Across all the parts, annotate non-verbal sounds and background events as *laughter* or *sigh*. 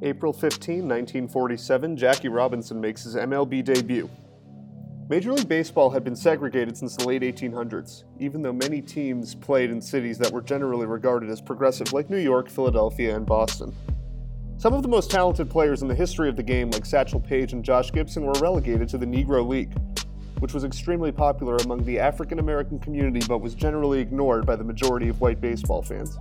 April 15, 1947, Jackie Robinson makes his MLB debut. Major League Baseball had been segregated since the late 1800s, even though many teams played in cities that were generally regarded as progressive, like New York, Philadelphia, and Boston. Some of the most talented players in the history of the game, like Satchel Paige and Josh Gibson, were relegated to the Negro League, which was extremely popular among the African American community but was generally ignored by the majority of white baseball fans.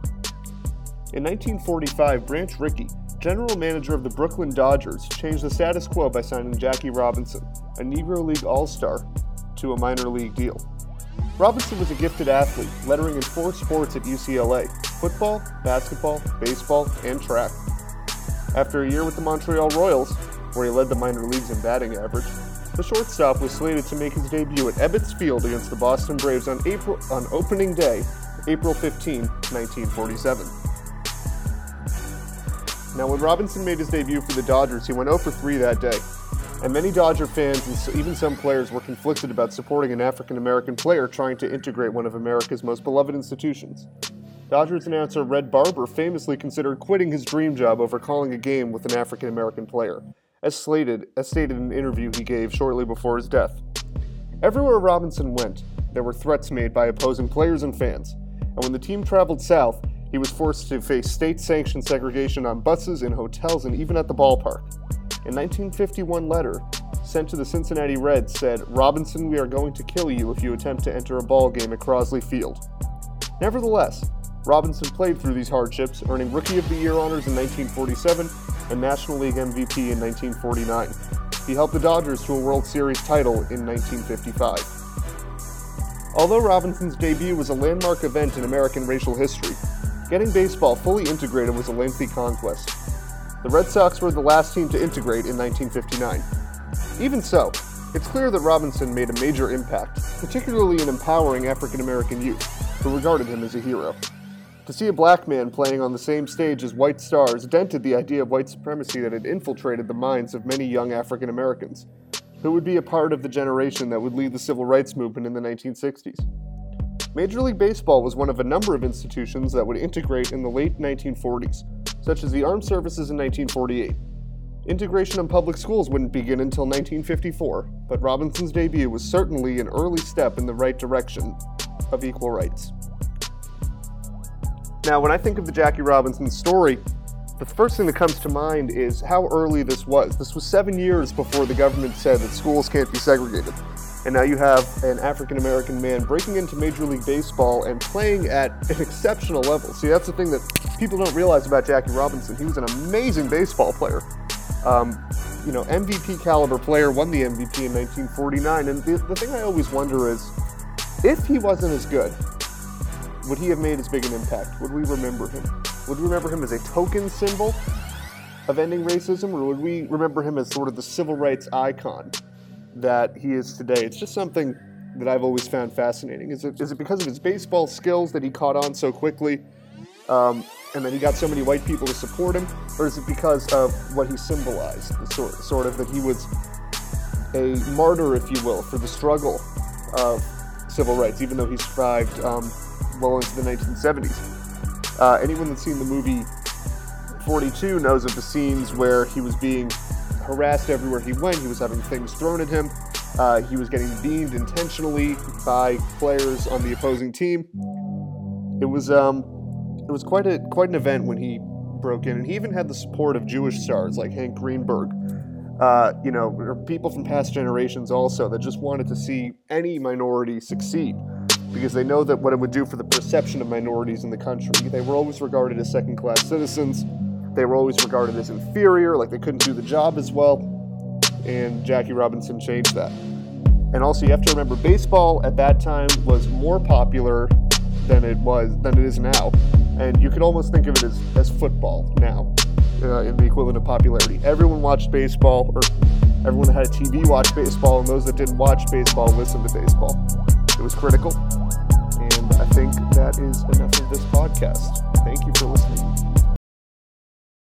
In 1945, Branch Rickey, general manager of the Brooklyn Dodgers, changed the status quo by signing Jackie Robinson, a Negro League All Star, to a minor league deal. Robinson was a gifted athlete, lettering in four sports at UCLA football, basketball, baseball, and track. After a year with the Montreal Royals, where he led the minor leagues in batting average, the shortstop was slated to make his debut at Ebbets Field against the Boston Braves on April on opening day, April 15, 1947. Now, when Robinson made his debut for the Dodgers, he went 0 for 3 that day. And many Dodger fans and even some players were conflicted about supporting an African American player trying to integrate one of America's most beloved institutions. Dodgers announcer Red Barber famously considered quitting his dream job over calling a game with an African American player, as, slated, as stated in an interview he gave shortly before his death. Everywhere Robinson went, there were threats made by opposing players and fans, and when the team traveled south, he was forced to face state sanctioned segregation on buses, in hotels, and even at the ballpark. A 1951 letter sent to the Cincinnati Reds said, Robinson, we are going to kill you if you attempt to enter a ball game at Crosley Field. Nevertheless, Robinson played through these hardships, earning Rookie of the Year honors in 1947 and National League MVP in 1949. He helped the Dodgers to a World Series title in 1955. Although Robinson's debut was a landmark event in American racial history, Getting baseball fully integrated was a lengthy conquest. The Red Sox were the last team to integrate in 1959. Even so, it's clear that Robinson made a major impact, particularly in empowering African American youth, who regarded him as a hero. To see a black man playing on the same stage as white stars dented the idea of white supremacy that had infiltrated the minds of many young African Americans, who would be a part of the generation that would lead the civil rights movement in the 1960s. Major League Baseball was one of a number of institutions that would integrate in the late 1940s, such as the Armed Services in 1948. Integration in public schools wouldn't begin until 1954, but Robinson's debut was certainly an early step in the right direction of equal rights. Now, when I think of the Jackie Robinson story, the first thing that comes to mind is how early this was. This was seven years before the government said that schools can't be segregated. And now you have an African American man breaking into Major League Baseball and playing at *laughs* an exceptional level. See, that's the thing that people don't realize about Jackie Robinson. He was an amazing baseball player. Um, you know, MVP caliber player, won the MVP in 1949. And the, the thing I always wonder is if he wasn't as good, would he have made as big an impact? Would we remember him? Would we remember him as a token symbol of ending racism, or would we remember him as sort of the civil rights icon? That he is today. It's just something that I've always found fascinating. Is it, is it because of his baseball skills that he caught on so quickly um, and that he got so many white people to support him? Or is it because of what he symbolized, sort, sort of that he was a martyr, if you will, for the struggle of civil rights, even though he survived um, well into the 1970s? Uh, anyone that's seen the movie 42 knows of the scenes where he was being harassed everywhere he went. He was having things thrown at him. Uh, he was getting beamed intentionally by players on the opposing team. It was um, it was quite a quite an event when he broke in, and he even had the support of Jewish stars like Hank Greenberg. Uh, you know, people from past generations also that just wanted to see any minority succeed because they know that what it would do for the perception of minorities in the country. They were always regarded as second class citizens. They were always regarded as inferior, like they couldn't do the job as well. And Jackie Robinson changed that. And also, you have to remember, baseball at that time was more popular than it was than it is now. And you could almost think of it as, as football now, uh, in the equivalent of popularity. Everyone watched baseball, or everyone had a TV watched baseball, and those that didn't watch baseball listened to baseball. It was critical. And I think that is enough of this podcast. Thank you for listening.